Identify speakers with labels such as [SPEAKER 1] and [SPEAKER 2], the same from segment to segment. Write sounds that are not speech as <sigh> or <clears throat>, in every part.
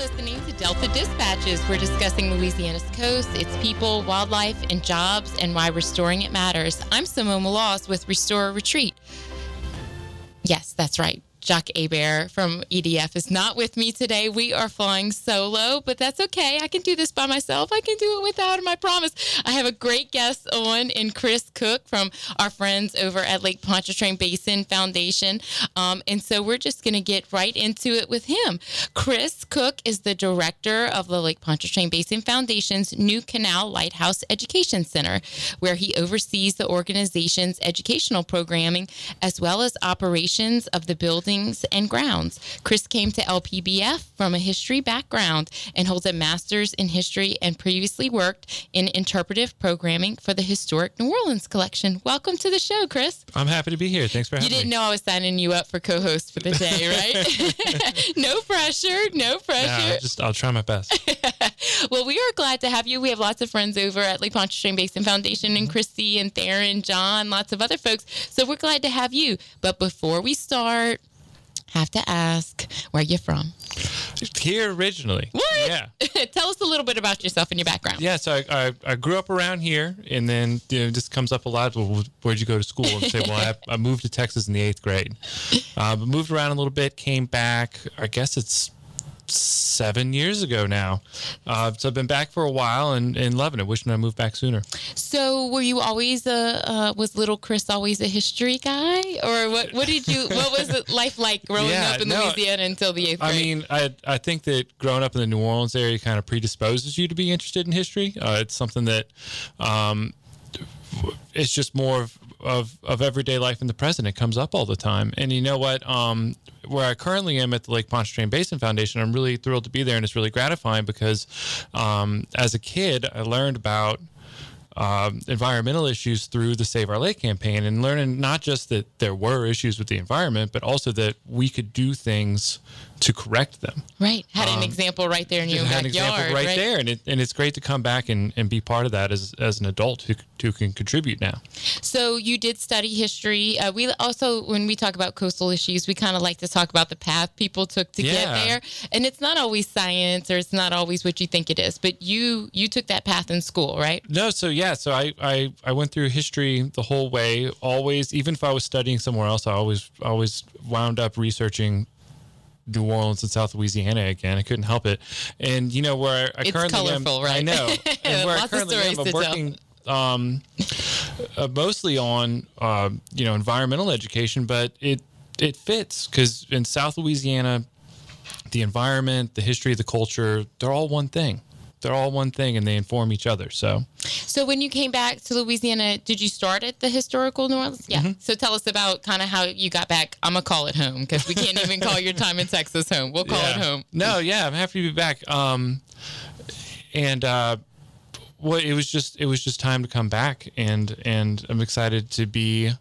[SPEAKER 1] Listening to Delta Dispatches. We're discussing Louisiana's coast, its people, wildlife, and jobs, and why restoring it matters. I'm Simone Maloz with Restore Retreat. Yes, that's right. Jacques Hebert from EDF is not with me today. We are flying solo, but that's okay. I can do this by myself. I can do it without him, I promise. I have a great guest on in Chris Cook from our friends over at Lake Pontchartrain Basin Foundation. Um, and so we're just going to get right into it with him. Chris Cook is the director of the Lake Pontchartrain Basin Foundation's New Canal Lighthouse Education Center, where he oversees the organization's educational programming as well as operations of the building buildings and grounds. Chris came to LPBF from a history background and holds a master's in history and previously worked in interpretive programming for the Historic New Orleans Collection. Welcome to the show, Chris.
[SPEAKER 2] I'm happy to be here. Thanks for having
[SPEAKER 1] me. You didn't
[SPEAKER 2] me.
[SPEAKER 1] know I was signing you up for co-host for the day, <laughs> right? <laughs> no pressure, no pressure.
[SPEAKER 2] Nah, just I'll try my best. <laughs>
[SPEAKER 1] well, we are glad to have you. We have lots of friends over at Lake Pontchartrain Basin Foundation and mm-hmm. Christy and Theron, John, lots of other folks. So we're glad to have you. But before we start, have to ask where you're from.
[SPEAKER 2] Here originally.
[SPEAKER 1] What?
[SPEAKER 2] Yeah. <laughs>
[SPEAKER 1] Tell us a little bit about yourself and your background.
[SPEAKER 2] Yeah, so I, I, I grew up around here, and then you know, this comes up a lot. Well, where'd you go to school? And say, well, I, I, moved to Texas in the eighth grade. Uh, but moved around a little bit, came back. I guess it's seven years ago now. Uh, so I've been back for a while and, and loving it. Wishing I moved back sooner.
[SPEAKER 1] So were you always a uh, was little Chris always a history guy, or what? What did you? what was life like growing <laughs> yeah, up in no, Louisiana until the eighth grade?
[SPEAKER 2] I mean, I I think that growing up in the New Orleans area kind of predisposes you to be interested in history. Uh, it's something that. Um, it's just more of, of, of, everyday life in the present. It comes up all the time. And you know what? Um, where I currently am at the Lake Pontchartrain Basin Foundation, I'm really thrilled to be there, and it's really gratifying because um, as a kid, I learned about uh, environmental issues through the Save Our Lake campaign and learning not just that there were issues with the environment, but also that we could do things to correct them.
[SPEAKER 1] Right. Had um, an example right there in your
[SPEAKER 2] had
[SPEAKER 1] backyard.
[SPEAKER 2] An example right, right, there, and it, and it's great to come back and, and be part of that as, as an adult who, who can contribute now.
[SPEAKER 1] So you did study history. Uh, we also, when we talk about coastal issues, we kind of like to talk about the path people took to yeah. get there, and it's not always science or it's not always what you think it is. But you you took that path in school, right?
[SPEAKER 2] No. So yeah. So I I, I went through history the whole way. Always, even if I was studying somewhere else, I always always wound up researching New Orleans and South Louisiana again. I couldn't help it. And you know where I,
[SPEAKER 1] it's
[SPEAKER 2] currently
[SPEAKER 1] colorful,
[SPEAKER 2] am,
[SPEAKER 1] right?
[SPEAKER 2] I know. <laughs> And where I currently am, I'm working um, uh, mostly on uh, you know environmental education, but it it fits because in South Louisiana, the environment, the history, the culture, they're all one thing they're all one thing and they inform each other. So,
[SPEAKER 1] so when you came back to Louisiana, did you start at the historical New Orleans? Yeah. Mm-hmm. So tell us about kind of how you got back. I'm gonna call it home because we can't even call your time in Texas home. We'll call
[SPEAKER 2] yeah.
[SPEAKER 1] it home.
[SPEAKER 2] No, yeah, I'm happy to be back. Um, and uh, well, it was just it was just time to come back, and and I'm excited to be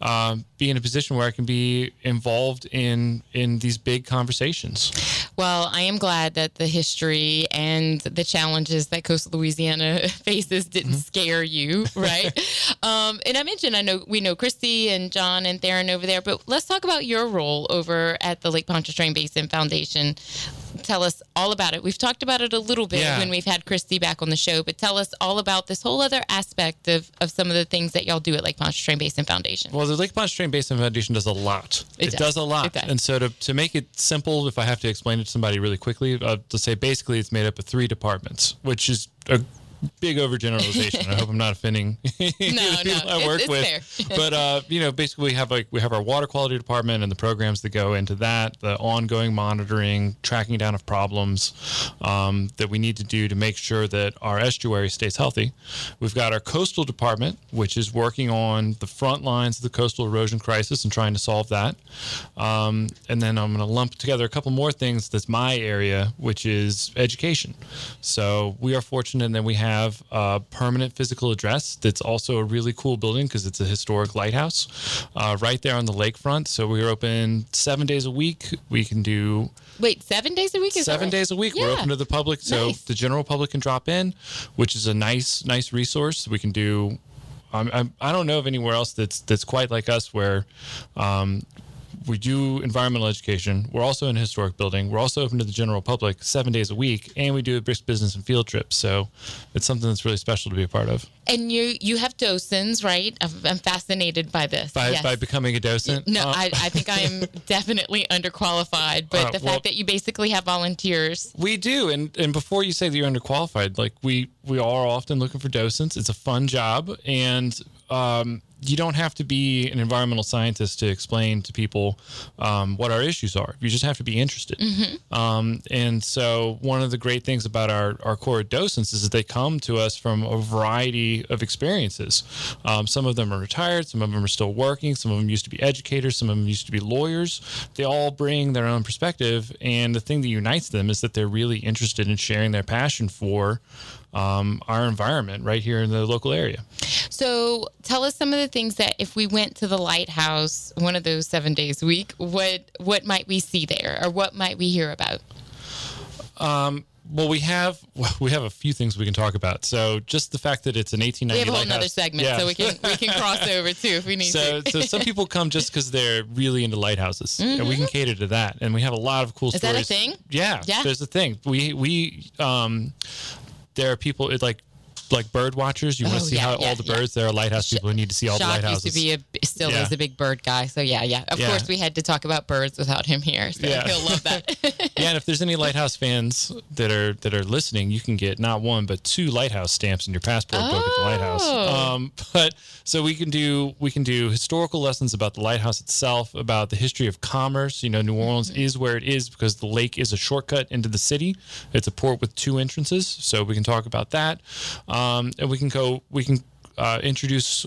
[SPEAKER 2] um, be in a position where I can be involved in in these big conversations.
[SPEAKER 1] Well, I am glad that the history and the challenges that coastal Louisiana <laughs> faces didn't mm-hmm. scare you, <laughs> right? um, and I mentioned I know we know Christy and John and Theron over there, but let's talk about your role over at the Lake Pontchartrain Basin Foundation tell us all about it. We've talked about it a little bit yeah. when we've had Christy back on the show, but tell us all about this whole other aspect of, of some of the things that y'all do at Lake Pontchartrain Basin Foundation.
[SPEAKER 2] Well, the Lake Pontchartrain Basin Foundation does a lot. It, it does. does. a lot. Does. And so to, to make it simple, if I have to explain it to somebody really quickly, uh, to say basically it's made up of three departments, which is a big overgeneralization. I hope I'm not offending <laughs> <laughs> no,
[SPEAKER 1] people no,
[SPEAKER 2] I work
[SPEAKER 1] it's,
[SPEAKER 2] with. <laughs> but uh, you know, basically, we have like we have our water quality department and the programs that go into that, the ongoing monitoring, tracking down of problems um, that we need to do to make sure that our estuary stays healthy. We've got our coastal department, which is working on the front lines of the coastal erosion crisis and trying to solve that. Um, and then I'm going to lump together a couple more things. That's my area, which is education. So we are fortunate that we have have a permanent physical address that's also a really cool building because it's a historic lighthouse uh, right there on the lakefront. So we're open seven days a week. We can do.
[SPEAKER 1] Wait, seven days a week?
[SPEAKER 2] Is seven days a week. Yeah. We're open to the public, so nice. the general public can drop in, which is a nice, nice resource. We can do I do not know of anywhere else that's that's quite like us where um, we do environmental education. We're also in a historic building. We're also open to the general public seven days a week, and we do a brisk business and field trips. So it's something that's really special to be a part of.
[SPEAKER 1] And you you have docents, right? I'm, I'm fascinated by this.
[SPEAKER 2] By,
[SPEAKER 1] Yes.
[SPEAKER 2] by becoming a docent.
[SPEAKER 1] no,
[SPEAKER 2] Uh,
[SPEAKER 1] I, I think I am <laughs> definitely underqualified, but
[SPEAKER 2] Uh,
[SPEAKER 1] the
[SPEAKER 2] well-
[SPEAKER 1] fact that you basically have volunteers.
[SPEAKER 2] We do, and and before you say that you're underqualified, like we we are often looking for docents. It's a fun job, and um, you don't have to be an environmental scientist to explain to people um, what our issues are. You just have to be interested. Um, and so, one of the great things about our our core docents is that they come to us from a variety of experiences. Um, some of them are retired, some of them are still working, some of them used to be educators, some of them used to be lawyers. They all bring their own perspective, and the thing that unites them is that they're really interested in sharing their passion for um, our environment right here in the local area.
[SPEAKER 1] So tell us some of the things that if we went to the lighthouse one of those seven days a week, what what might we see there, or what might we hear about?
[SPEAKER 2] Well, we have <laughs> we have a few things we can talk about. So, just the fact that it's an 1890
[SPEAKER 1] We have a whole
[SPEAKER 2] lighthouse-
[SPEAKER 1] nother segment,
[SPEAKER 2] Yeah.
[SPEAKER 1] so we can we can cross over too if we need
[SPEAKER 2] So,
[SPEAKER 1] to.
[SPEAKER 2] so some <laughs> people come just because they're really into lighthouses, and we can cater to that. And we have a lot of cool
[SPEAKER 1] Mm-hmm. Is that a thing?
[SPEAKER 2] Yeah,
[SPEAKER 1] Yeah.
[SPEAKER 2] There's a thing. We we um, there are people it like like bird watchers. You want
[SPEAKER 1] Oh,
[SPEAKER 2] to see
[SPEAKER 1] yeah,
[SPEAKER 2] how
[SPEAKER 1] yeah,
[SPEAKER 2] all the
[SPEAKER 1] yeah.
[SPEAKER 2] birds. There are lighthouse people who need to see all the lighthouses.
[SPEAKER 1] used to be a still
[SPEAKER 2] Yeah.
[SPEAKER 1] is a big bird guy, so yeah, yeah. Of
[SPEAKER 2] Yeah.
[SPEAKER 1] course, we had to talk about birds without him here, so
[SPEAKER 2] Yeah.
[SPEAKER 1] he'll love that. <laughs>
[SPEAKER 2] yeah, and if there's any lighthouse fans that are that are listening, you can get not one but two lighthouse stamps in your passport book at the lighthouse.
[SPEAKER 1] Oh.
[SPEAKER 2] Um, <laughs> but so we can do we can do historical lessons about the lighthouse itself, about the history of commerce. You know, New Orleans is where it is because the lake is a shortcut into the city. It's a port with two entrances, so we can talk about that, um, and we can go we can uh, introduce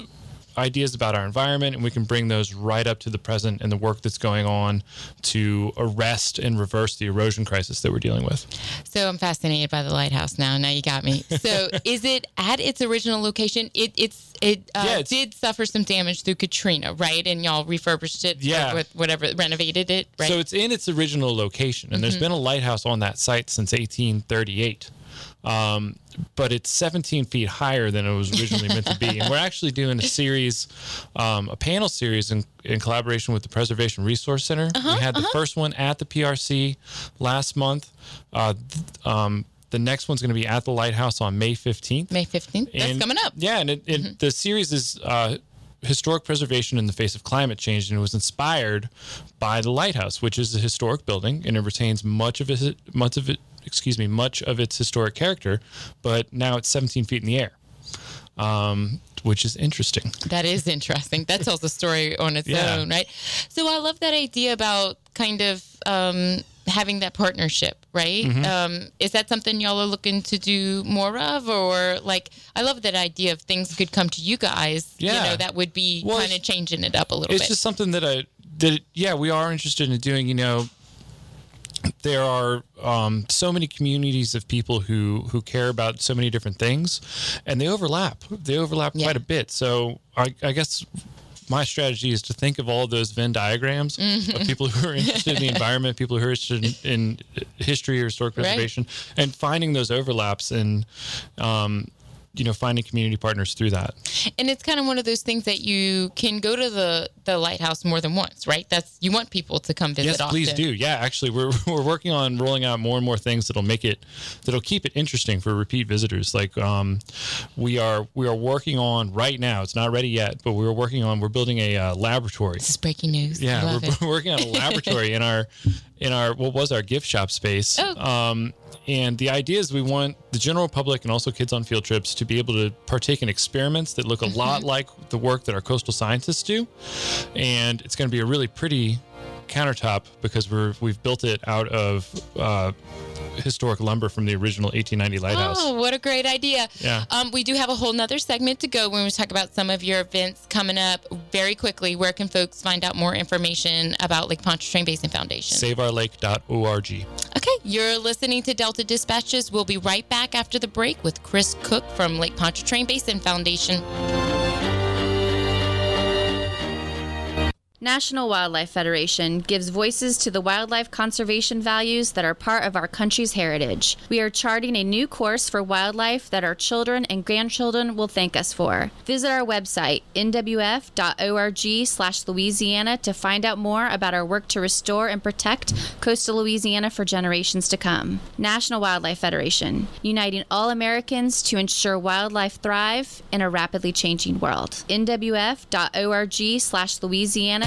[SPEAKER 2] ideas about our environment and we can bring those right up to the present and the work that's going on to arrest and reverse the erosion crisis that we're dealing with.
[SPEAKER 1] so I'm fascinated by the lighthouse now. Now you got me. So <laughs> is it at its original location? It it's it uh,
[SPEAKER 2] Yeah, it's-
[SPEAKER 1] did suffer some damage through Katrina, right? And y'all refurbished it,
[SPEAKER 2] Yeah.
[SPEAKER 1] with whatever renovated it, right? Mm-hmm.
[SPEAKER 2] So it's in its original location and there's been a lighthouse on that site since 1838. Um, but it's 17 feet higher than it was originally meant to be. And we're actually doing a series, um, a panel series in, in collaboration with the Preservation Resource Center.
[SPEAKER 1] Uh-huh,
[SPEAKER 2] we had the first one at the PRC last month. Uh, th- um, the next one's going to be at the lighthouse on May 15th.
[SPEAKER 1] May 15th. That's coming up.
[SPEAKER 2] Yeah, and it, it, the series is uh, historic preservation in the face of climate change, and it was inspired by the lighthouse, which is a historic building, and it retains much of it, much of it, excuse me, much of its historic character, but now it's 17 feet in the air, um, which is interesting.
[SPEAKER 1] That is interesting. That tells a story on its
[SPEAKER 2] Yeah.
[SPEAKER 1] own, right? So I love that idea about kind of um, having that partnership, right?
[SPEAKER 2] Mm-hmm.
[SPEAKER 1] Um, is that something y'all are looking to do more of, or like I love that idea of things could come to you guys. you
[SPEAKER 2] Yeah.
[SPEAKER 1] know, that would be
[SPEAKER 2] Well,
[SPEAKER 1] kind of changing it up a little bit.
[SPEAKER 2] it's
[SPEAKER 1] bit.
[SPEAKER 2] just something that I that yeah we are interested in doing. You know, there are um, so many communities of people who who care about so many different things, and they overlap. They overlap
[SPEAKER 1] Yeah.
[SPEAKER 2] quite a bit. So I, I guess. My strategy is to think of all those Venn diagrams
[SPEAKER 1] Mm-hmm.
[SPEAKER 2] of <laughs> people who are interested in the environment, <laughs> people who are interested in, in history or historic
[SPEAKER 1] Right.
[SPEAKER 2] preservation, and finding those overlaps and, um, you know, finding community partners through that.
[SPEAKER 1] and it's kind of one of those things that you can go to the the lighthouse more than once, right? That's you want people to come visit.
[SPEAKER 2] Yes, please do. Yeah, actually, we're <laughs> we're working on rolling out more and more things that'll make it that'll keep it interesting for repeat visitors. Like um, we are we are working on right now. It's not ready yet, but we're working on we're building a uh, laboratory.
[SPEAKER 1] This is breaking news.
[SPEAKER 2] Yeah, <laughs> we're working on a laboratory in our in our what was our gift shop space. <laughs>
[SPEAKER 1] Oh.
[SPEAKER 2] Um, and the idea is we want the general public and also kids on field trips to be able to partake in experiments that look a lot
[SPEAKER 1] Mm-hmm.
[SPEAKER 2] like the work that our coastal scientists do. And it's going to be a really pretty countertop because we're we've built it out of uh, historic lumber from the original 1890 lighthouse.
[SPEAKER 1] Oh, what a great idea.
[SPEAKER 2] Yeah.
[SPEAKER 1] Um, we do have a whole nother segment to go when we talk about some of your events coming up very quickly. Where can folks find out more information about Lake Pontchartrain Basin Foundation?
[SPEAKER 2] SaveOurLake.org.
[SPEAKER 1] Okay, you're listening to Delta Dispatches. We'll be right back after the break with Chris Cook from Lake Pontchartrain Basin Foundation.
[SPEAKER 3] National Wildlife Federation gives voices to the wildlife conservation values that are part of our country's heritage. We are charting a new course for wildlife that our children and grandchildren will thank us for. Visit our website, nwf.org/louisiana to find out more about our work to restore and protect coastal Louisiana for generations to come. National Wildlife Federation, uniting all Americans to ensure wildlife thrive in a rapidly changing world. nwf.org/louisiana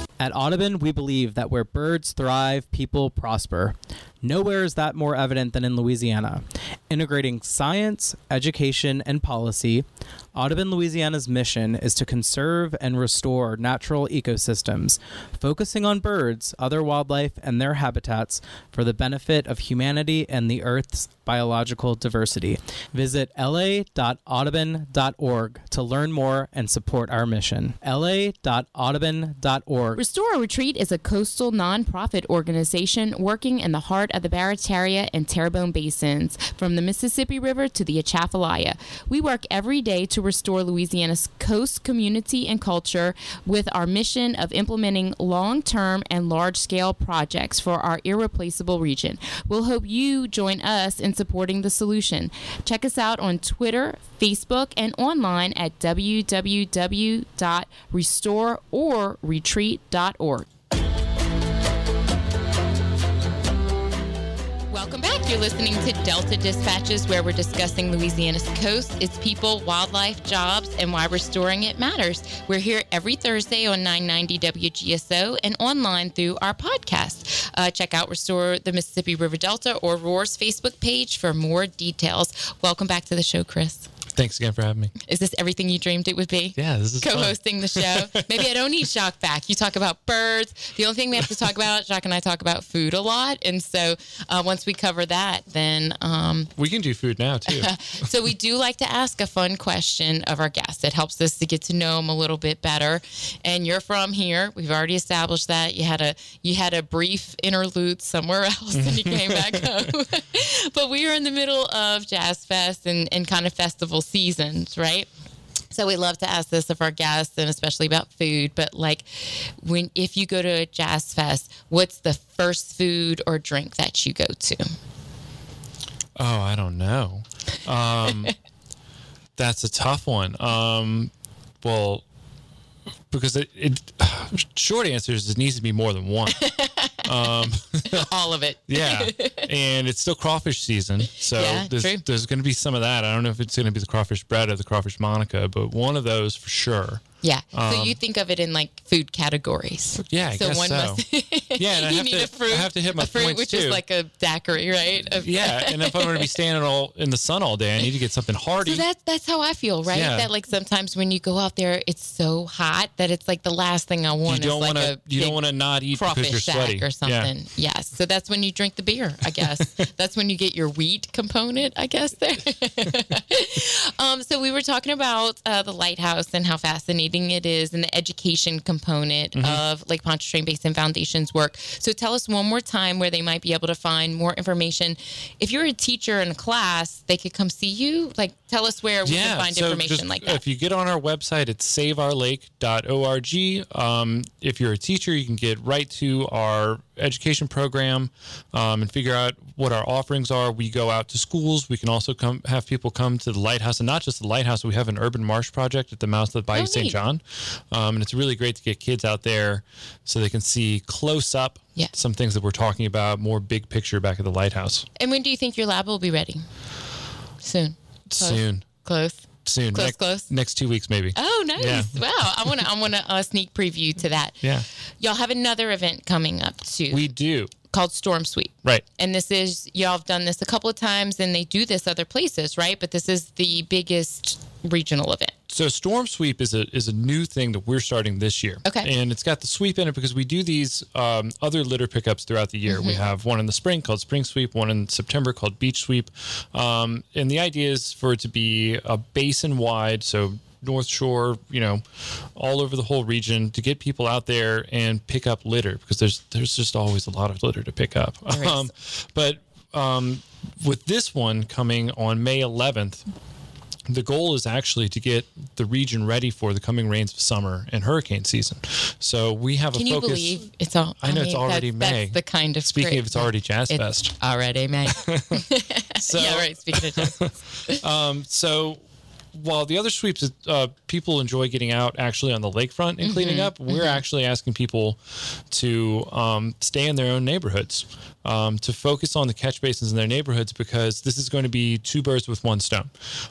[SPEAKER 4] At Audubon, we believe that where birds thrive, people prosper. Nowhere is that more evident than in Louisiana. Integrating science, education, and policy, Audubon, Louisiana's mission is to conserve and restore natural ecosystems, focusing on birds, other wildlife, and their habitats for the benefit of humanity and the Earth's biological diversity. Visit la.audubon.org to learn more and support our mission. la.audubon.org.
[SPEAKER 1] Restore Retreat is a coastal nonprofit organization working in the heart of the Barataria and Terrebonne basins, from the Mississippi River to the Atchafalaya. We work every day to restore Louisiana's coast community and culture with our mission of implementing long term and large scale projects for our irreplaceable region. We'll hope you join us in supporting the solution. Check us out on Twitter, Facebook, and online at www.restoreorretreat.org. You're listening to Delta Dispatches, where we're discussing Louisiana's coast, its people, wildlife, jobs, and why restoring it matters. We're here every Thursday on 990 WGSO and online through our podcast. Uh, check out Restore the Mississippi River Delta or ROAR's Facebook page for more details. Welcome back to the show, Chris.
[SPEAKER 2] Thanks again for having me.
[SPEAKER 1] Is this everything you dreamed it would be?
[SPEAKER 2] Yeah, this is
[SPEAKER 1] co-hosting the show. <laughs> Maybe I don't need Jacques back. You talk about birds. The only thing we have to talk about, Jacques and I talk about food a lot, and so uh, once we cover that, then um,
[SPEAKER 2] We can do food now too. <laughs>
[SPEAKER 1] so we do like to ask a fun question of our guests. It helps us to get to know them a little bit better. And you're from here. We've already established that. You had a you had a brief interlude somewhere <laughs> else, and you came back home. but we are in the middle of Jazz Fest and, and kind of festival seasons, right? So we love to ask this of our guests and especially about food, but like when if you go to a jazz fest, what's the first food or drink that you go to?
[SPEAKER 2] Oh, I don't know. Um, <laughs> that's a tough one. Um, well, because it, it <sighs> short answer is it needs to be more than one. <laughs>
[SPEAKER 1] Um, <laughs> All of it. <laughs>
[SPEAKER 2] Yeah, and it's still crawfish season, so
[SPEAKER 1] Yeah,
[SPEAKER 2] there's,
[SPEAKER 1] true.
[SPEAKER 2] there's going to be some of that. I don't know if it's going to be the crawfish bread or the crawfish Monica, but one of those for sure.
[SPEAKER 1] Yeah. so you think of it in like food categories.
[SPEAKER 2] Um, Yeah, I
[SPEAKER 1] so
[SPEAKER 2] guess
[SPEAKER 1] one
[SPEAKER 2] so.
[SPEAKER 1] must. <laughs>
[SPEAKER 2] Yeah, and I
[SPEAKER 1] you
[SPEAKER 2] have
[SPEAKER 1] need
[SPEAKER 2] to-
[SPEAKER 1] a fruit.
[SPEAKER 2] I have to hit my
[SPEAKER 1] a fruit, which
[SPEAKER 2] too.
[SPEAKER 1] is like a daiquiri, right? Of-
[SPEAKER 2] Yeah, <laughs> and if I'm going to be standing all in the sun all day, I need to get something hearty.
[SPEAKER 1] So that's that's how I feel, right?
[SPEAKER 2] Yeah.
[SPEAKER 1] That like sometimes when you go out there, it's so hot that it's like the last thing I want.
[SPEAKER 2] you
[SPEAKER 1] don't like
[SPEAKER 2] want to. You don't want to not eat because you're sweaty
[SPEAKER 1] or
[SPEAKER 2] Yeah.
[SPEAKER 1] something. Yes. So that's when you drink the beer, I <laughs> guess. that's when you get your wheat component, I guess. There. um, so we were talking about uh, the lighthouse and how fascinating it is, and the education component
[SPEAKER 2] Mm-hmm.
[SPEAKER 1] of Lake Pontchartrain Basin Foundation's work. So tell us one more time where they might be able to find more information. If you're a teacher in a class, they could come see you. Like, tell us where we can find
[SPEAKER 2] so
[SPEAKER 1] information
[SPEAKER 2] just-
[SPEAKER 1] like that.
[SPEAKER 2] If you get on our website, it's saveourlake.org. Um, if you're a teacher, you can get right to our education program um, and figure out what our offerings are. We go out to schools. We can also come have people come to the lighthouse, and not just the lighthouse. We have an urban marsh project at the mouth of the Bayou
[SPEAKER 1] Oh,
[SPEAKER 2] St. John, um, and it's really great to get kids out there so they can see close up
[SPEAKER 1] Yeah.
[SPEAKER 2] some things that we're talking about, more big picture back at the lighthouse.
[SPEAKER 1] and when do you think your lab will be ready? Soon. Close.
[SPEAKER 2] Soon,
[SPEAKER 1] Close.
[SPEAKER 2] Soon,
[SPEAKER 1] Close,
[SPEAKER 2] next,
[SPEAKER 1] close.
[SPEAKER 2] next two weeks maybe.
[SPEAKER 1] Oh, nice!
[SPEAKER 2] Yeah. <laughs>
[SPEAKER 1] Wow, I want to. I want to uh, sneak preview to that.
[SPEAKER 2] Yeah,
[SPEAKER 1] Y'all have another event coming up too,
[SPEAKER 2] we do.
[SPEAKER 1] called Storm Sweep,
[SPEAKER 2] Right.
[SPEAKER 1] and this is y'all have done this a couple of times, and they do this other places, right? But this is the biggest regional event.
[SPEAKER 2] So storm sweep is a is a new thing that we're starting this year.
[SPEAKER 1] Okay.
[SPEAKER 2] And it's got the sweep in it because we do these um, other litter pickups throughout the year. We
[SPEAKER 1] Mm-hmm.
[SPEAKER 2] have one in the spring called spring sweep, one in September called beach sweep, um, and the idea is for it to be a basin wide, so. North Shore, you know, all over the whole region to get people out there and pick up litter because there's there's just always a lot of litter to pick up. Um, <laughs> but um, with this one coming on May 11th, the goal is actually to get the region ready for the coming rains of summer and hurricane season. So we have
[SPEAKER 1] Can
[SPEAKER 2] a
[SPEAKER 1] you
[SPEAKER 2] focus.
[SPEAKER 1] believe it's all?
[SPEAKER 2] I know it's already
[SPEAKER 1] that's,
[SPEAKER 2] May.
[SPEAKER 1] That's the kind of
[SPEAKER 2] Speaking
[SPEAKER 1] great-
[SPEAKER 2] of, it's already Jazz
[SPEAKER 1] it's
[SPEAKER 2] Fest.
[SPEAKER 1] already May. <laughs> <laughs>
[SPEAKER 2] So,
[SPEAKER 1] yeah, right. Speaking of Jazz <laughs> Fest.
[SPEAKER 2] um, so while the other sweeps, uh, people enjoy getting out actually on the lakefront and cleaning
[SPEAKER 1] Mm-hmm.
[SPEAKER 2] up, we're actually asking people to um, stay in their own neighborhoods, um, to focus on the catch basins in their neighborhoods because this is going to be two birds with one stone.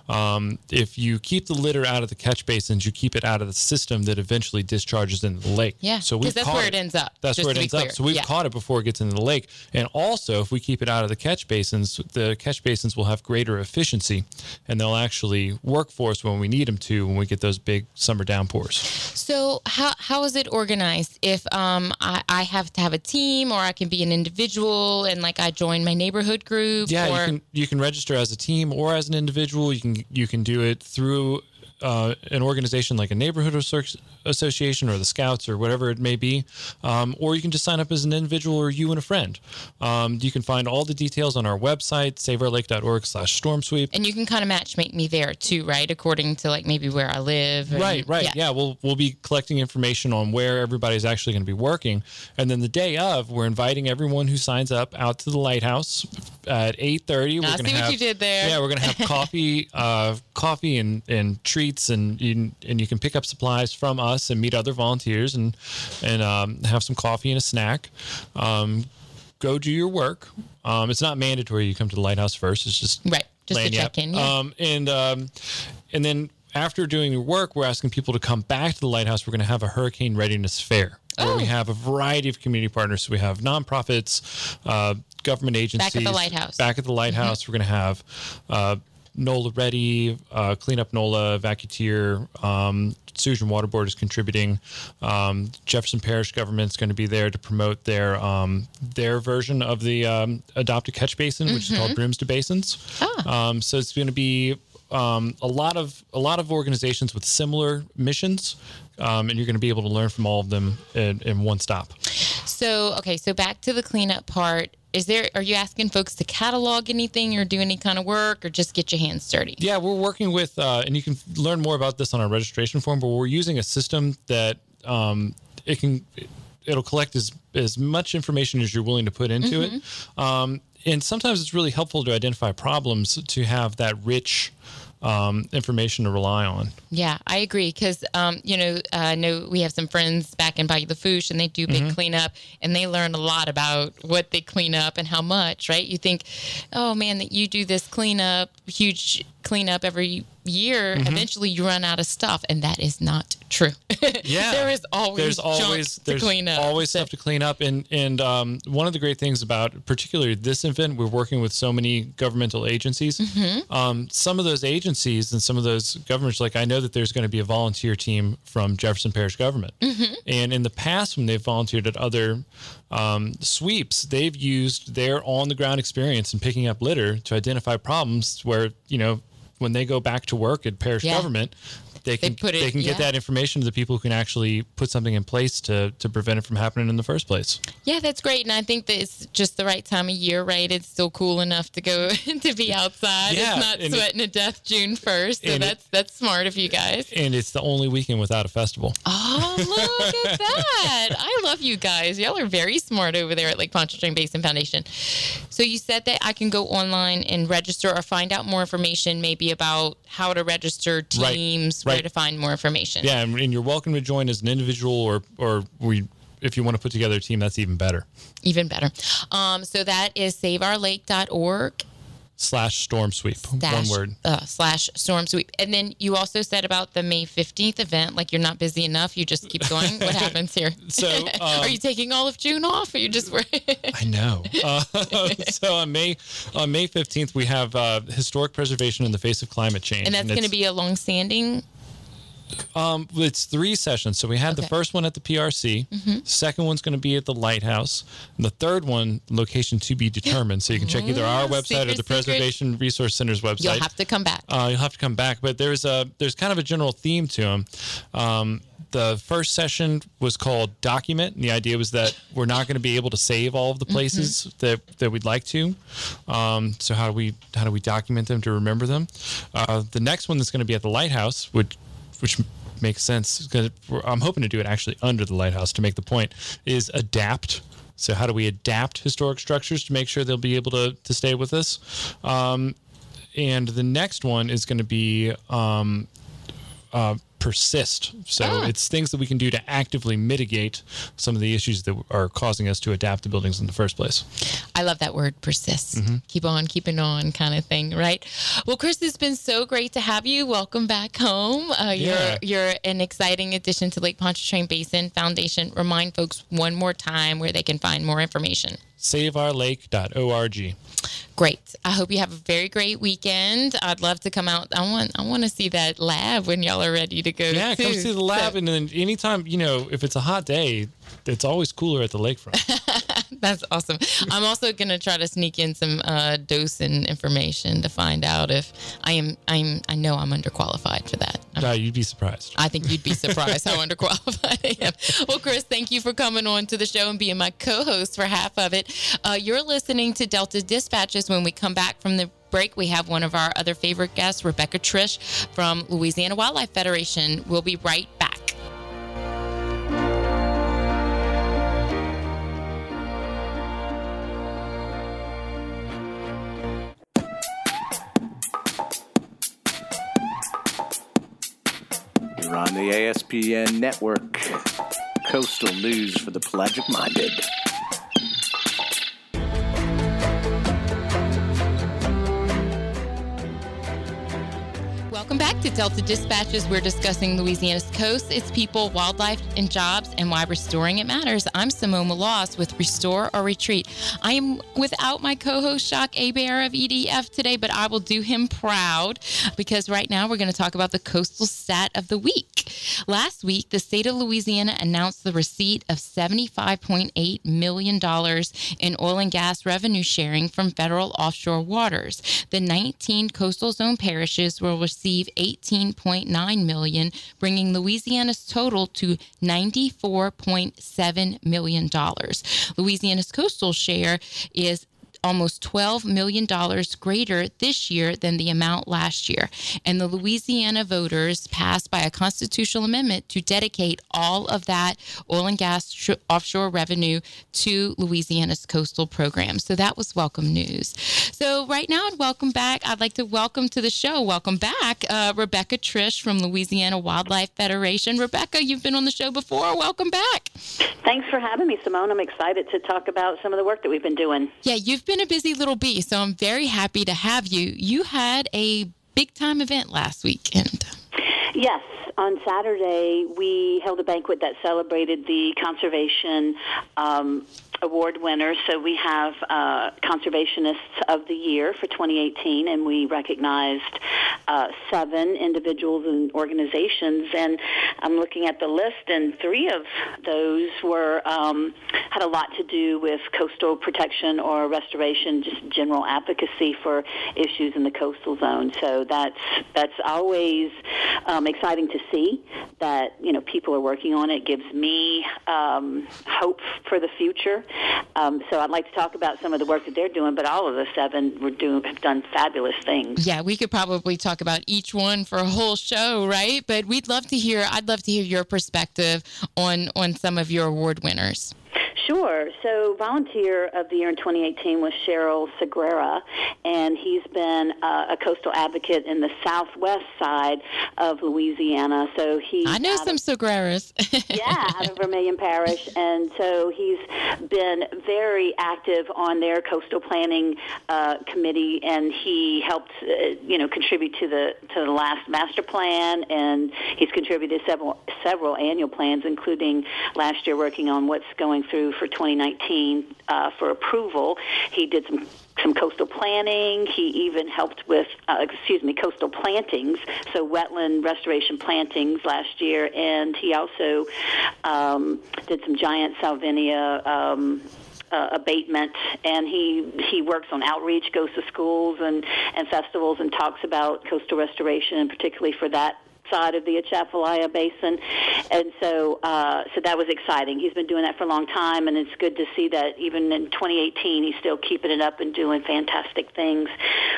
[SPEAKER 2] Um, if you keep the litter out of the catch basins, you keep it out of the system that eventually discharges into the lake.
[SPEAKER 1] Yeah,
[SPEAKER 2] so we've
[SPEAKER 1] that's where it ends up,
[SPEAKER 2] That's where it ends up. So we've
[SPEAKER 1] Yeah.
[SPEAKER 2] caught it before it gets into the lake. And also, if we keep it out of the catch basins, the catch basins will have greater efficiency and they'll actually work for us when we need them to when we get those big summer downpours.
[SPEAKER 1] So how how is it organized? If um I, I have to have a team or I can be an individual and like I join my neighborhood group
[SPEAKER 2] Yeah,
[SPEAKER 1] or
[SPEAKER 2] you can you can register as a team or as an individual. You can you can do it through uh, an organization like a neighborhood association or the Scouts or whatever it may be, um, or you can just sign up as an individual or you and a friend. Um, you can find all the details on our website, saveourlake.org/slash storm sweep.
[SPEAKER 1] and you can kind of match make me there too, right? According to like maybe where I live. and-
[SPEAKER 2] Right, right. Yeah. we'll we'll be collecting information on where everybody's actually going to be working, and then the day of, we're inviting everyone who signs up out to the lighthouse at eight thirty. We're
[SPEAKER 1] I see what
[SPEAKER 2] have
[SPEAKER 1] you did there.
[SPEAKER 2] Yeah, we're going to have <laughs> coffee, uh, coffee and and treats, and you, and you can pick up supplies from us and meet other volunteers and and um, have some coffee and a snack. Um, go do your work. Um, it's not mandatory you come to the lighthouse first. It's just
[SPEAKER 1] Right, just to check
[SPEAKER 2] up.
[SPEAKER 1] in, yeah.
[SPEAKER 2] Um, and um, and then after doing your work, we're asking people to come back to the lighthouse. We're going to have a hurricane readiness fair where we
[SPEAKER 1] Oh.
[SPEAKER 2] have a variety of community partners. So we have nonprofits, uh, government agencies.
[SPEAKER 1] Back at the lighthouse.
[SPEAKER 2] Back at the lighthouse, we're going to have. Uh, NOLA Ready, uh, Clean Up NOLA, Evacuteer, um, and Water Board is contributing. Um, Jefferson Parish government's going to be there to promote their um, their version of the um, adopted catch basin, which is called Brooms to Basins. Um, so it's going to be um, a lot of a lot of organizations with similar missions, um, and you're going to be able to learn from all of them in, in one stop.
[SPEAKER 1] So okay, so back to the cleanup part. Is there are you asking folks to catalog anything or do any kind of work or just get your hands dirty?
[SPEAKER 2] Yeah, we're working with, uh, and you can learn more about this on our registration form. But we're using a system that um, it can, it'll collect as as much information as you're willing to put into it. Um, and sometimes it's really helpful to identify problems to have that rich um, information to rely on.
[SPEAKER 1] Yeah, I agree because um, you know I know we have some friends back in Bayou Lafourche and they do big cleanup and they learn a lot about what they clean up and how much. Right? You think, oh man, that you do this cleanup, huge cleanup every year. Eventually, you run out of stuff, and that is not true. <laughs>
[SPEAKER 2] Yeah,
[SPEAKER 1] there is always
[SPEAKER 2] there's always
[SPEAKER 1] to
[SPEAKER 2] there's
[SPEAKER 1] clean up.
[SPEAKER 2] always stuff to clean up, and and um, one of the great things about particularly this event, we're working with so many governmental agencies.
[SPEAKER 1] Mm-hmm.
[SPEAKER 2] Um, some of those agencies and some of those governments, like I know that there's going to be a volunteer team from Jefferson Parish government,
[SPEAKER 1] Mm-hmm.
[SPEAKER 2] and in the past when they've volunteered at other um, sweeps, they've used their on the ground experience in picking up litter to identify problems where you know when they go back to work at parish
[SPEAKER 1] Yeah.
[SPEAKER 2] government. They can
[SPEAKER 1] put it-
[SPEAKER 2] they can
[SPEAKER 1] yeah.
[SPEAKER 2] get that information to the people who can actually put something in place to to prevent it from happening in the first place.
[SPEAKER 1] Yeah, that's great, and I think that it's just the right time of year, right? It's still cool enough to go <laughs> to be outside.
[SPEAKER 2] Yeah,
[SPEAKER 1] it's not
[SPEAKER 2] and it-
[SPEAKER 1] sweating to death June first, so
[SPEAKER 2] and it-
[SPEAKER 1] that's that's smart of you guys.
[SPEAKER 2] And it's the only weekend without a festival.
[SPEAKER 1] Oh, look at that! <laughs> I love you guys. Y'all are very smart over there at Lake Pontchartrain Basin Foundation. So you said that I can go online and register or find out more information, maybe about how to register
[SPEAKER 2] Right,
[SPEAKER 1] teams, where
[SPEAKER 2] right.
[SPEAKER 1] to find more information.
[SPEAKER 2] Yeah, and, and you're welcome to join as an individual or or we if you want to put together a team, that's even better.
[SPEAKER 1] Even better. Um, so that is saveourlake.org
[SPEAKER 2] Slash storm sweep.
[SPEAKER 1] dash,
[SPEAKER 2] One word.
[SPEAKER 1] uh, slash storm sweep. And then you also said about the May 15th event, like you're not busy enough, you just keep going. What <laughs> happens here?
[SPEAKER 2] So, <laughs>
[SPEAKER 1] are
[SPEAKER 2] um,
[SPEAKER 1] you taking all of June off or you just <laughs>
[SPEAKER 2] I know. Uh, so on May on May 15th, we have uh, historic preservation in the face of climate change.
[SPEAKER 1] and that's going to be a long standing
[SPEAKER 2] Um, it's three sessions. So we had the first one at the PRC. Second one's going to be at the Lighthouse. And the third one, location to be determined. So you can check either our
[SPEAKER 1] Mm,
[SPEAKER 2] website or the
[SPEAKER 1] secret.
[SPEAKER 2] Preservation Resource Center's website.
[SPEAKER 1] You'll have to come back.
[SPEAKER 2] Uh, you'll have to come back, but there's a there's kind of a general theme to them. Um, the first session was called document, and the idea was that we're not going to be able to save all of the places that, that we'd like to. Um, so how do we how do we document them to remember them? Uh, the next one that's going to be at the lighthouse, which which makes sense because I'm hoping to do it actually under the lighthouse to make the point is adapt. So how do we adapt historic structures to make sure they'll be able to to stay with us? Um, and the next one is going to be um, uh, persist. So
[SPEAKER 1] Ah.
[SPEAKER 2] it's things that we can do to actively mitigate some of the issues that are causing us to adapt to buildings in the first place.
[SPEAKER 1] I love that word, persist.
[SPEAKER 2] Mm-hmm.
[SPEAKER 1] Keep on keeping on kind of thing, right? Well, Chris, it's been so great to have you. Welcome back home. Uh,
[SPEAKER 2] Yeah.
[SPEAKER 1] You're you're an exciting addition to Lake Pontchartrain Basin Foundation. Remind folks one more time where they can find more information.
[SPEAKER 2] SaveOurLake.org.
[SPEAKER 1] Great. I hope you have a very great weekend. I'd love to come out. I want I want to see that lab when y'all are ready to go.
[SPEAKER 2] Yeah, come see the lab,
[SPEAKER 1] So-
[SPEAKER 2] and then anytime you know, if it's a hot day, it's always cooler at the lakefront. <laughs> <laughs>
[SPEAKER 1] That's awesome. I'm also gonna try to sneak in some uh, docent information to find out if I am. I'm. I know I'm underqualified for that.
[SPEAKER 2] No, you'd be surprised.
[SPEAKER 1] I think you'd be <laughs> surprised how underqualified I am. Well, Chris, thank you for coming on to the show and being my co-host for half of it. Uh, you're listening to Delta Dispatches. When we come back from the break, we have one of our other favorite guests, Rebecca Triche from Louisiana Wildlife Federation. We'll be right back.
[SPEAKER 5] On the ASPN network. Coastal news for the pelagic minded.
[SPEAKER 1] Welcome back to Delta Dispatches. We're discussing Louisiana's coast, its people, wildlife, and jobs, and why restoring it matters. I'm Simone Maloz with Restore or Retreat. I am without my co-host Jacques Hebert of EDF today, but I will do him proud because right now we're going to talk about the coastal stat of the week. Last week, the state of Louisiana announced the receipt of $75.8 million in oil and gas revenue sharing from federal offshore waters. The 19 coastal zone parishes will receive 18.9 million, bringing Louisiana's total to 94.7 million dollars. Louisiana's coastal share is almost $12 million greater this year than the amount last year. And the Louisiana voters passed by a constitutional amendment to dedicate all of that oil and gas sh- offshore revenue to Louisiana's coastal program. So that was welcome news. So, right now, I'd welcome back. I'd like to welcome to the show, welcome back, uh, Rebecca Triche from Louisiana Wildlife Federation. Rebecca, you've been on the show before. Welcome back.
[SPEAKER 6] Thanks for having me, Simone. I'm excited to talk about some of the work that we've been doing.
[SPEAKER 1] Yeah, you've been a busy little bee, so I'm very happy to have you. You had a big time event last weekend.
[SPEAKER 6] Yes, on Saturday we held a banquet that celebrated the conservation um, award winners. So we have uh, conservationists of the year for 2018, and we recognized uh, seven individuals and organizations. And I'm looking at the list, and three of those were um, had a lot to do with coastal protection or restoration, just general advocacy for issues in the coastal zone. So that's that's always um, exciting to see that you know people are working on it. Gives me um, hope for the future. Um, so I'd like to talk about some of the work that they're doing, but all of the seven were doing have done fabulous things.
[SPEAKER 1] Yeah, we could probably talk about each one for a whole show, right? But we'd love to hear. I'd love to hear your perspective on on some of your award winners.
[SPEAKER 6] Sure. So, volunteer of the year in 2018 was Cheryl Sagrera, and he's been uh, a coastal advocate in the southwest side of Louisiana. So he
[SPEAKER 1] I know some
[SPEAKER 6] of-
[SPEAKER 1] Sagreras. <laughs>
[SPEAKER 6] yeah, out of Vermilion Parish, and so he's been very active on their coastal planning uh, committee, and he helped, uh, you know, contribute to the to the last master plan, and he's contributed several several annual plans, including last year working on what's going through for 2019 uh, for approval. He did some some coastal planning. He even helped with, uh, excuse me, coastal plantings, so wetland restoration plantings last year, and he also um, did some giant salvinia. Um, uh, abatement, and he he works on outreach, goes to schools and and festivals, and talks about coastal restoration, and particularly for that side of the Atchafalaya Basin, and so uh, so that was exciting. He's been doing that for a long time, and it's good to see that even in 2018 he's still keeping it up and doing fantastic things.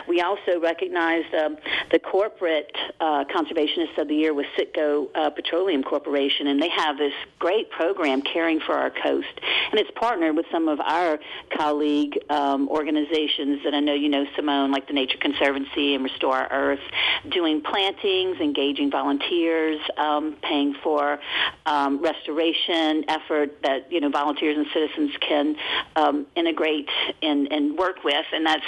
[SPEAKER 6] We also recognized um, the corporate uh, conservationist of the year with Citgo uh, Petroleum Corporation, and they have this great program caring for our coast, and it's partnered with some of our colleague um, organizations that I know you know, Simone, like the Nature Conservancy and Restore or Retreat, doing plantings, engaging volunteers volunteers, um, paying for um, restoration effort that you know volunteers and citizens can um, integrate and, and work with, and that's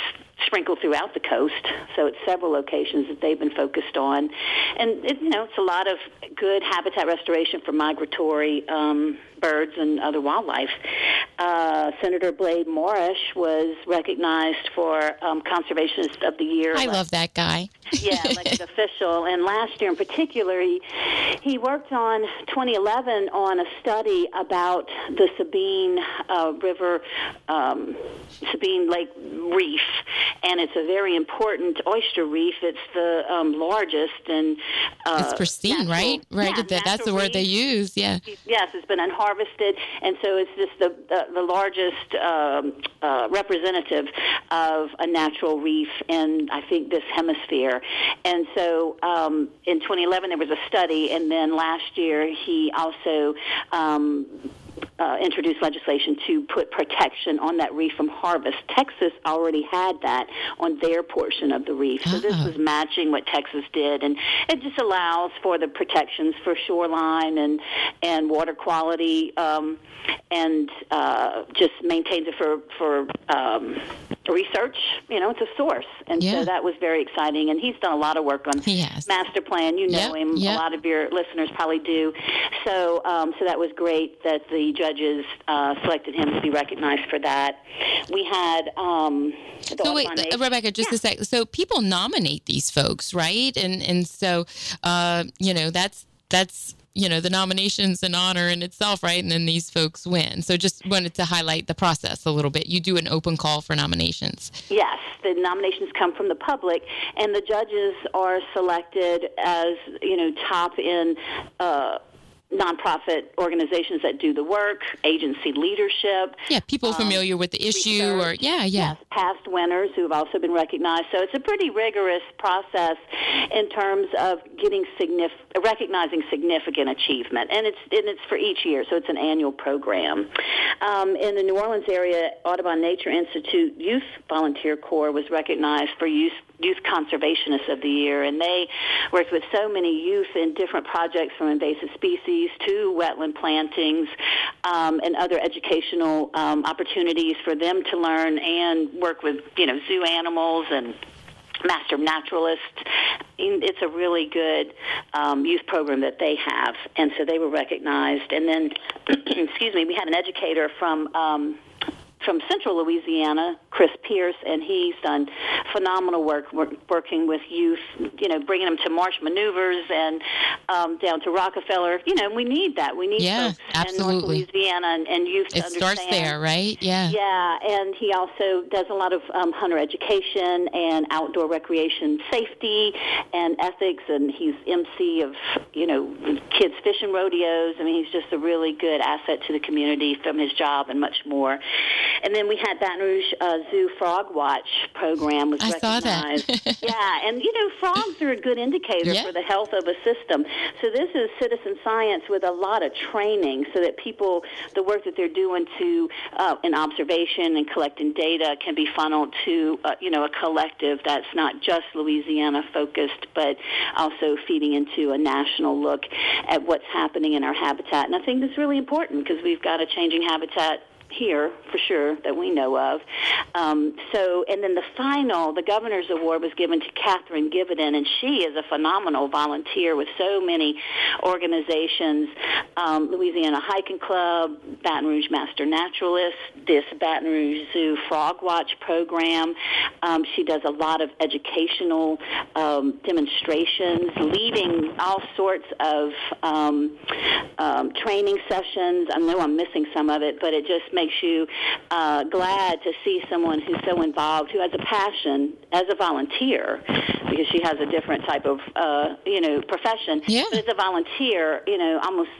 [SPEAKER 6] sprinkled throughout the coast. So it's several locations that they've been focused on, and it, you know it's a lot of good habitat restoration for migratory um, birds and other wildlife. Uh, Senator Blade Morrish was recognized for um, Conservationist of the Year.
[SPEAKER 1] I love that guy.
[SPEAKER 6] yeah, elected <laughs> official. And last year in particular, he, he worked on 2011 on a study about the Sabine uh, River, um, Sabine Lake Reef. And it's a very important oyster reef. It's the um, largest and uh,
[SPEAKER 1] it's pristine,
[SPEAKER 6] natural,
[SPEAKER 1] right? Right.
[SPEAKER 6] Yeah,
[SPEAKER 1] that, that's the word
[SPEAKER 6] reef.
[SPEAKER 1] they use. Yeah.
[SPEAKER 6] Yes, it's been unharvested, and so it's just the the, the largest um, uh, representative of a natural reef in I think this hemisphere. And so um, in 2011 there was a study, and then last year he also. Uh, introduced legislation to put protection on that reef from harvest. Texas already had that on their portion of the reef, so this
[SPEAKER 1] Ah.
[SPEAKER 6] was matching what Texas did, and it just allows for the protections for shoreline and and water quality, um, and uh, just maintains it for for um, research. You know, it's a source, and
[SPEAKER 1] Yeah.
[SPEAKER 6] so that was very exciting. And he's done a lot of work on master plan. You know
[SPEAKER 1] Yep,
[SPEAKER 6] him.
[SPEAKER 1] yep.
[SPEAKER 6] A lot of your listeners probably do. So, um, so that was great that the judges uh, selected him to be recognized for that. We had um,
[SPEAKER 1] So wait, uh, Rebecca, just a sec. So people nominate these folks, right? And and so, uh, you know, that's that's you know the nomination's an honor in itself, right? And then these folks win. So just wanted to highlight the process a little bit. You do an open call for nominations.
[SPEAKER 6] Yes, the nominations come from the public, and the judges are selected as you know top in. Uh, nonprofit organizations that do the work, agency leadership,
[SPEAKER 1] Yeah, people familiar with the issue, or yeah, yeah.
[SPEAKER 6] Yes, past winners who have also been recognized. So it's a pretty rigorous process in terms of getting signif- recognizing significant achievement, and it's and it's for each year, so it's an annual program. Um, in the New Orleans area, Audubon Nature Institute Youth Volunteer Corps was recognized for youth Youth Conservationists of the Year, and they worked with so many youth in different projects from invasive species to wetland plantings um, and other educational um, opportunities for them to learn and work with, you know, zoo animals and master naturalists. It's a really good um, youth program that they have, and so they were recognized. And then, <clears throat> excuse me, we had an educator from. Um, from Central Louisiana, Chris Pierce, and he's done phenomenal work, work working with youth, you know, bringing them to marsh maneuvers and um, down to Rockefeller. You know, we need that. We need
[SPEAKER 1] Yeah,
[SPEAKER 6] folks in North
[SPEAKER 1] absolutely.
[SPEAKER 6] Louisiana and, and youth to
[SPEAKER 1] It starts there, right? Yeah.
[SPEAKER 6] Yeah, and he also does a lot of um, hunter education and outdoor recreation safety and ethics, and he's MC of you know kids fishing rodeos. I mean, he's just a really good asset to the community from his job and much more. And then we had Baton Rouge uh, Zoo Frog Watch program was
[SPEAKER 1] I saw that.
[SPEAKER 6] recognized. <laughs> yeah, and you know frogs are a good indicator
[SPEAKER 1] Yeah.
[SPEAKER 6] for the health of a system. So this is citizen science with a lot of training, so that people, the work that they're doing to uh, in observation and collecting data, can be funneled to uh, you know a collective that's not just Louisiana focused, but also feeding into a national look at what's happening in our habitat. And I think that's really important because we've got a changing habitat here for sure that we know of. Um, so, and then the final, the governor's award was given to Catherine Givenden, and she is a phenomenal volunteer with so many organizations: um, Louisiana Hiking Club, Baton Rouge Master Naturalist, this Baton Rouge Zoo Frog Watch program. Um, she does a lot of educational um, demonstrations, leading all sorts of um, um, training sessions. I know I'm missing some of it, but it just makes you uh, glad to see someone who's so involved, who has a passion as a volunteer, because she has a different type of, uh, you know, profession.
[SPEAKER 1] Yeah.
[SPEAKER 6] But as a volunteer, you know, almost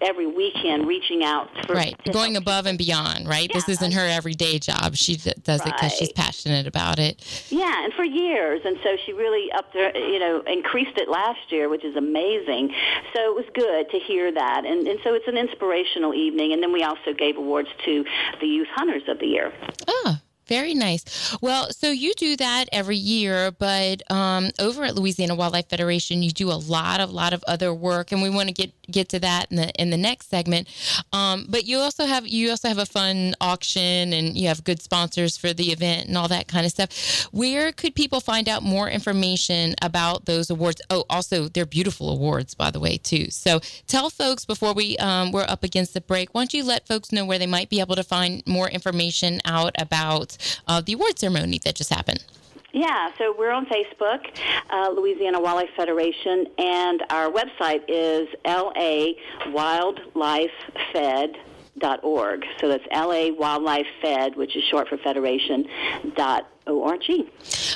[SPEAKER 6] every weekend reaching out. For,
[SPEAKER 1] right. Going above and beyond, right? Yeah. This isn't her everyday job. She does right. it because she's passionate about it.
[SPEAKER 6] Yeah, and for years. And so she really upped her, you know, increased it last year, which is amazing. So it was good to hear that. And, and so it's an inspirational evening. And then we also gave awards to the Youth Hunters of the Year.
[SPEAKER 1] Oh, very nice. Well, so you do that every year, but um, over at Louisiana Wildlife Federation, you do a lot of lot of other work, and we want to get get to that in the in the next segment. Um, but you also have you also have a fun auction, and you have good sponsors for the event and all that kind of stuff. Where could people find out more information about those awards? Oh, also they're beautiful awards, by the way, too. So tell folks before we um, we're up against the break. Why don't you let folks know where they might be able to find more information out about uh, the award ceremony that just happened.
[SPEAKER 6] Yeah, so we're on Facebook, uh, Louisiana Wildlife Federation, and our website is lawildlifefed.org. So that's LA Wildlife Fed, which is short for Federation, dot O-R-G.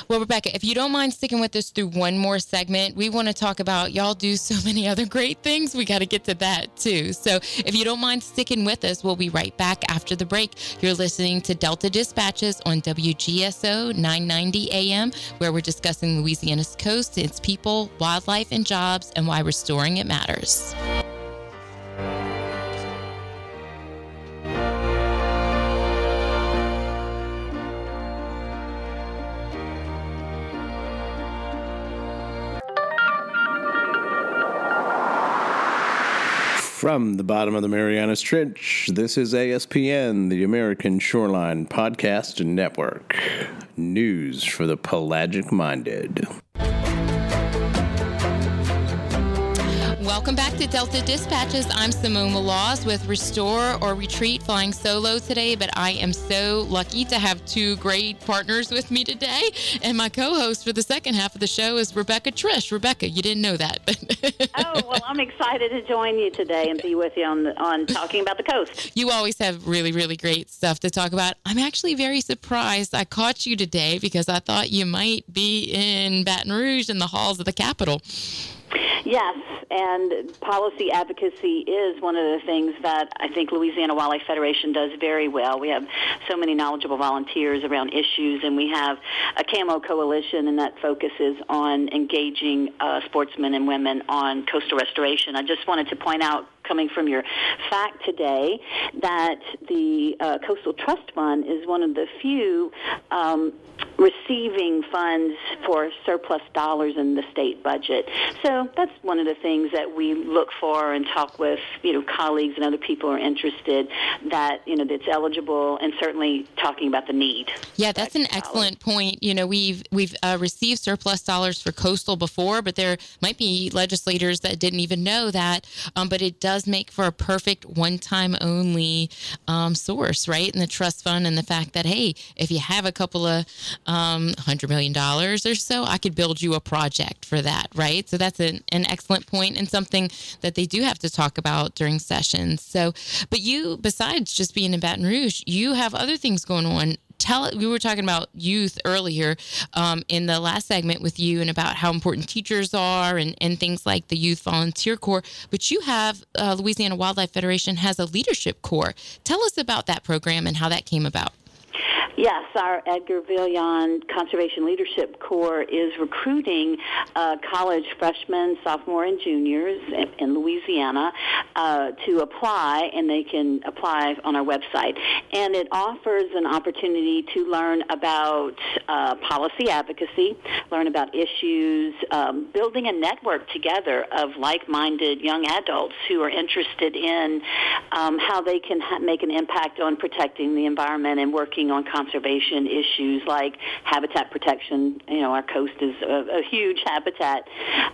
[SPEAKER 1] Well, Rebecca, if you don't mind sticking with us through one more segment, we want to talk about y'all do so <laughs> many other great things. We got to get to that too. So if you don't mind sticking with us, we'll be right back after the break. You're listening to Delta Dispatches on WGSO 990 AM, where we're discussing Louisiana's coast, its people, wildlife, and jobs, and why restoring it matters.
[SPEAKER 5] From the bottom of the Marianas Trench, this is ASPN, the American Shoreline Podcast Network. News for the pelagic minded.
[SPEAKER 1] Welcome back to Delta Dispatches. I'm Simone Maloz with Restore or Retreat flying solo today, but I am so lucky to have two great partners with me today. And my co host for the second half of the show is Rebecca Triche. Rebecca, you didn't know that.
[SPEAKER 6] but <laughs> oh, well, I'm excited to join you today and be with you on, on talking about the coast.
[SPEAKER 1] You always have really, really great stuff to talk about. I'm actually very surprised I caught you today because I thought you might be in Baton Rouge in the halls of the Capitol.
[SPEAKER 6] Yes, and policy advocacy is one of the things that I think Louisiana Wildlife Federation does very well. We have so many knowledgeable volunteers around issues, and we have a CAMO coalition, and that focuses on engaging uh, sportsmen and women on coastal restoration. I just wanted to point out coming from your fact today that the uh, Coastal Trust Fund is one of the few um, receiving funds for surplus dollars in the state budget. So that's one of the things that we look for and talk with, you know, colleagues and other people who are interested that, you know, that's eligible and certainly talking about the need.
[SPEAKER 1] Yeah, that's an excellent point. You know, we've we've uh, received surplus dollars for coastal before, but there might be legislators that didn't even know that. Um, but it does make for a perfect one-time only um, source, right? In the trust fund and the fact that hey, if you have a couple of um, $100 million or so, I could build you a project for that, right? So that's an, an excellent point and something that they do have to talk about during sessions. So, but you, besides just being in Baton Rouge, you have other things going on tell we were talking about youth earlier um, in the last segment with you and about how important teachers are and, and things like the youth volunteer corps. But you have uh, louisiana wildlife federation has a leadership corps. Tell us about that program and how that came about
[SPEAKER 6] Yes, our Edgar Veillon Conservation Leadership Corps is recruiting uh, college freshmen, sophomore, and juniors in, in Louisiana uh, to apply, and they can apply on our website. And it offers an opportunity to learn about uh, policy advocacy, learn about issues, um, building a network together of like-minded young adults who are interested in um, how they can ha- make an impact on protecting the environment and working on conservation issues like habitat protection. You know, our coast is a, a huge habitat,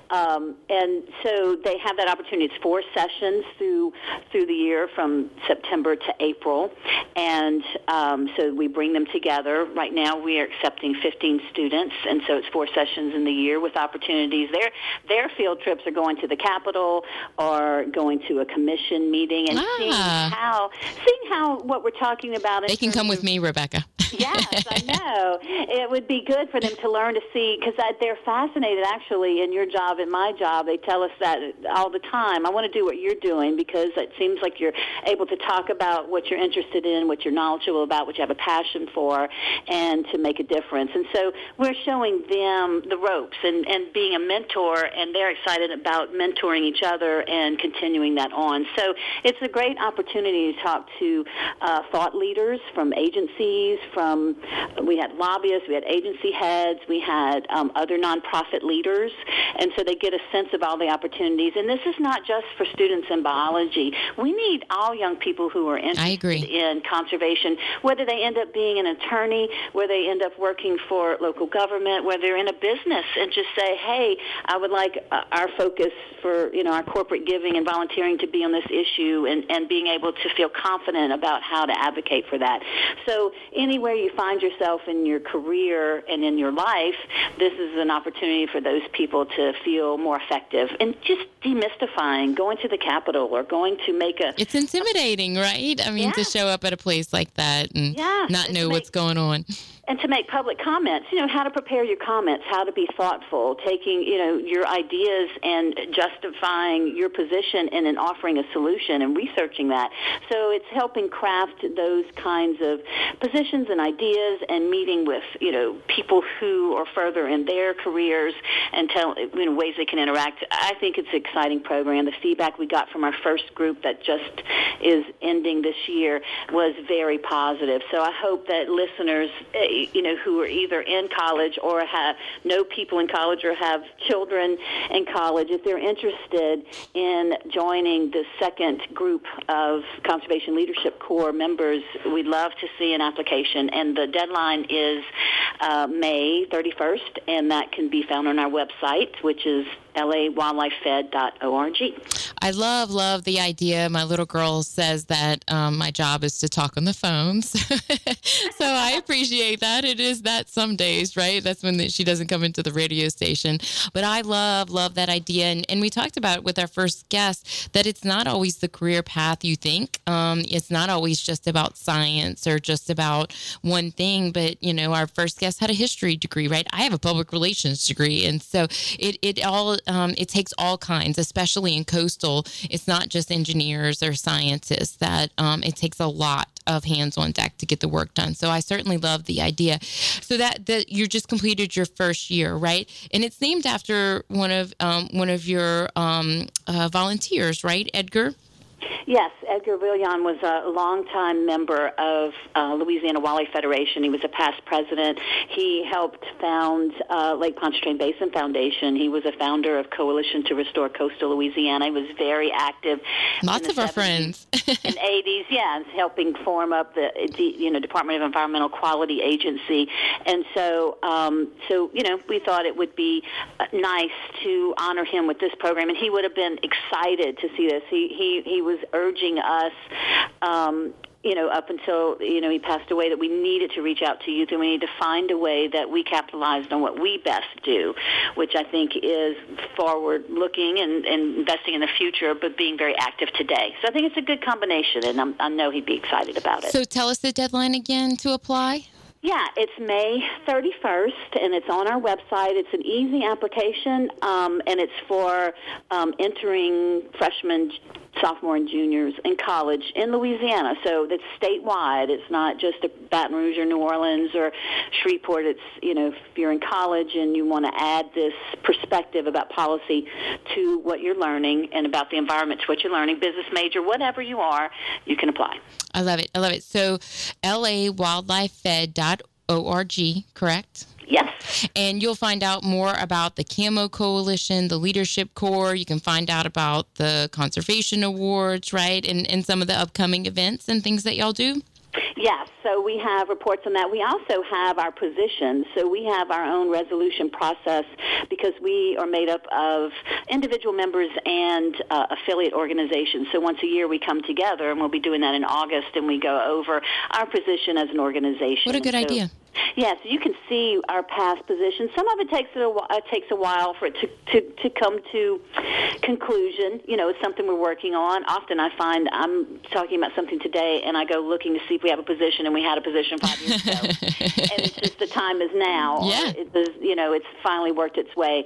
[SPEAKER 6] um, and so they have that opportunity. It's four sessions through through the year from September to April, and um, so we bring them together. Right now, we are accepting 15 students, and so it's four sessions in the year with opportunities. Their their field trips are going to the capital or going to a commission meeting and
[SPEAKER 1] Ah.
[SPEAKER 6] seeing how seeing how what we're talking about.
[SPEAKER 1] They can come with me, Rebecca.
[SPEAKER 6] Yes, I know. It would be good for them to learn to see because they're fascinated. Actually, in your job and my job, they tell us that all the time. I want to do what you're doing because it seems like you're able to talk about what you're interested in, what you're knowledgeable about, what you have a passion for, and to make a difference. And so we're showing them the ropes and and being a mentor, and they're excited about mentoring each other and continuing that on. So it's a great opportunity to talk to uh, thought leaders from agencies, from we had lobbyists, we had agency heads, we had um, other nonprofit leaders, and so they get a sense of all the opportunities. And this is not just for students in biology. We need all young people who are interested in conservation, whether they end up being an attorney, whether they end up working for local government, whether they're in a business and just say, hey, I would like uh, our focus for, you know, our corporate giving and volunteering to be on this issue and, and being able to feel confident about how to advocate for that. So anywhere you find yourself in your career and in your life, this is an opportunity for those people to feel more effective and just demystifying going to the Capitol or going to make a
[SPEAKER 1] It's intimidating, right? I mean, to show up at a place like that and
[SPEAKER 6] Yeah,
[SPEAKER 1] not know
[SPEAKER 6] to
[SPEAKER 1] what's going on.
[SPEAKER 6] And to make public comments, you know, how to prepare your comments, how to be thoughtful, taking, you know, your ideas and justifying your position and then offering a solution and researching that. So it's helping craft those kinds of positions and ideas and meeting with, you know, people who are further in their careers and tell, you know, ways they can interact. I think it's an exciting program. The feedback we got from our first group that just is ending this year was very positive. So I hope that listeners, eh, you know, who are either in college or have know people in college or have children in college, if they're interested in joining the second group of Conservation Leadership Corps members, we'd love to see an application. And the deadline is uh, May 31st, and that can be found on our website, which is lawildlifefed.org.
[SPEAKER 1] I love, love the idea. My little girl says that um, my job is to talk on the phones. <laughs> so I appreciate that. It is that some days, right? That's when the, she doesn't come into the radio station. But I love, love that idea. And, and we talked about with our first guest that it's not always the career path you think. Um, it's not always just about science or just about one thing. But, you know, our first guest had a history degree, right? I have a public relations degree. And so it, it all, um, it takes all kinds, especially in coastal. It's not just engineers or scientists that um, it takes a lot of hands on deck to get the work done. So I certainly love the idea. So that that you just completed your first year, right? And it's named after one of um, one of your um, uh, volunteers, right, Edgar?
[SPEAKER 6] Yes, Edgar Veillon was a longtime member of uh, Louisiana Wildlife Federation. He was a past president. He helped found uh, Lake Pontchartrain Basin Foundation. He was a founder of Coalition to Restore Coastal Louisiana. He was very active.
[SPEAKER 1] Lots of our
[SPEAKER 6] 70s
[SPEAKER 1] friends. <laughs>
[SPEAKER 6] the 80s, yeah, helping form up the, the you know Department of Environmental Quality Agency, and so um, so you know we thought it would be uh, nice to honor him with this program, and he would have been excited to see this. He he he was urging us. Um, you know, up until you know he passed away, that we needed to reach out to youth, and we need to find a way that we capitalized on what we best do, which I think is forward-looking and, and investing in the future, but being very active today. So I think it's a good combination, and I'm, I know he'd be excited about it.
[SPEAKER 1] so tell us the deadline again to apply.
[SPEAKER 6] Yeah, it's May 31st, and it's on our website. It's an easy application, um, and it's for um, entering freshmen, sophomore and juniors in college in Louisiana. So that's statewide. It's not just Baton Rouge or New Orleans or Shreveport. It's, you know, if you're in college and you want to add this perspective about policy to what you're learning and about the environment to what you're learning, business major, whatever you are, you can apply.
[SPEAKER 1] I love it. I love it. So, lawildlifefed.org, correct?
[SPEAKER 6] Yes.
[SPEAKER 1] And you'll find out more about the Camo Coalition, the Leadership Corps. You can find out about the Conservation Awards, right? And, and some of the upcoming events and things that y'all do.
[SPEAKER 6] Yes, so we have reports on that. We also have our positions. So we have our own resolution process because we are made up of individual members and uh, affiliate organizations. So once a year we come together, and we'll be doing that in August, and we go over our position as an organization.
[SPEAKER 1] What a good
[SPEAKER 6] so,
[SPEAKER 1] idea.
[SPEAKER 6] Yes, you can see our past positions. Some of it takes a while, uh, takes a while for it to, to, to come to conclusion. You know, it's something we're working on. Often I find I'm talking about something today, and I go looking to see if we have a position, and we had a position five years ago, <laughs> and it's just the time is now.
[SPEAKER 1] Yeah.
[SPEAKER 6] It, you know, it's finally worked its way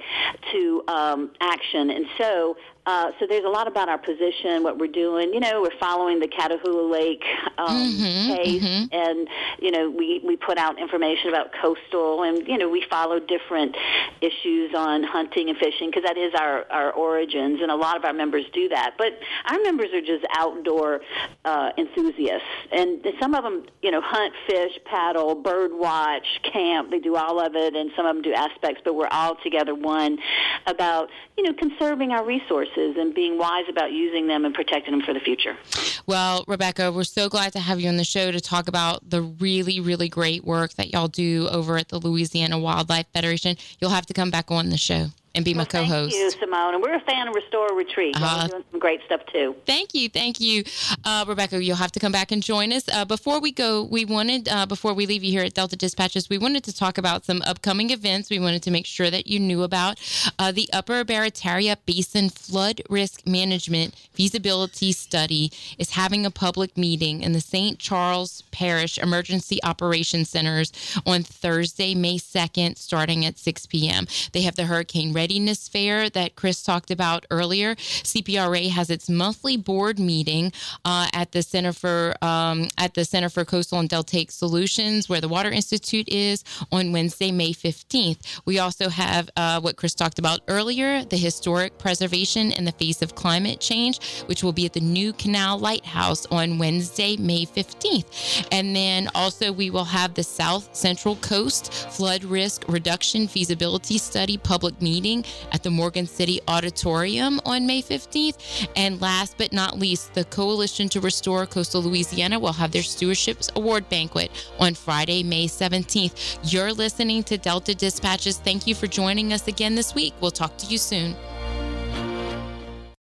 [SPEAKER 6] to um, action, and so uh, so there's a lot about our position, what we're doing. You know, we're following the Catahoula Lake um,
[SPEAKER 1] Mm-hmm,
[SPEAKER 6] case, and you know, we we put out information about coastal, and you know, we follow different issues on hunting and fishing because that is our our origins, and a lot of our members do that. But our members are just outdoor uh, enthusiasts, and some of them, you know, hunt, fish, paddle, bird watch, camp. They do all of it, and some of them do aspects. But we're all together one about you know conserving our resources and being wise about using them and protecting them for the future.
[SPEAKER 1] Well, Rebecca, we're so glad to have you on the show to talk about the really, really great work that y'all do over at the Louisiana Wildlife Federation. You'll have to come back on the show and be my co-host.
[SPEAKER 6] Thank you, Simone. And we're a fan of Restore Retreat. Are doing some great stuff too.
[SPEAKER 1] Thank you, thank you, uh, Rebecca. You'll have to come back and join us. Uh, before we go, we wanted uh, before we leave you here at Delta Dispatches, we wanted to talk about some upcoming events. We wanted to make sure that you knew about uh, the Upper Barataria Basin Flood Risk Management Feasibility Study is having a public meeting in the St. Charles Parish Emergency Operations Centers on Thursday, May second, starting at 6 p.m. They have the Hurricane Readiness Fair that Chris talked about earlier. CPRA has its monthly board meeting uh, at the Center for um, at the Center for Coastal and Deltaic Solutions, where the Water Institute is, on Wednesday, May 15th. We also have uh, what Chris talked about earlier, the historic preservation in the face of climate change, which will be at the New Canal Lighthouse on Wednesday, May 15th. And then also we will have the South Central Coast Flood Risk Reduction Feasibility Study public meeting at the Morgan City Auditorium on May 15th. And last but not least, the Coalition to Restore Coastal Louisiana will have their Stewardships Award banquet on Friday, May 17th. You're listening to Delta Dispatches. Thank you for joining us again this week. We'll talk to you soon.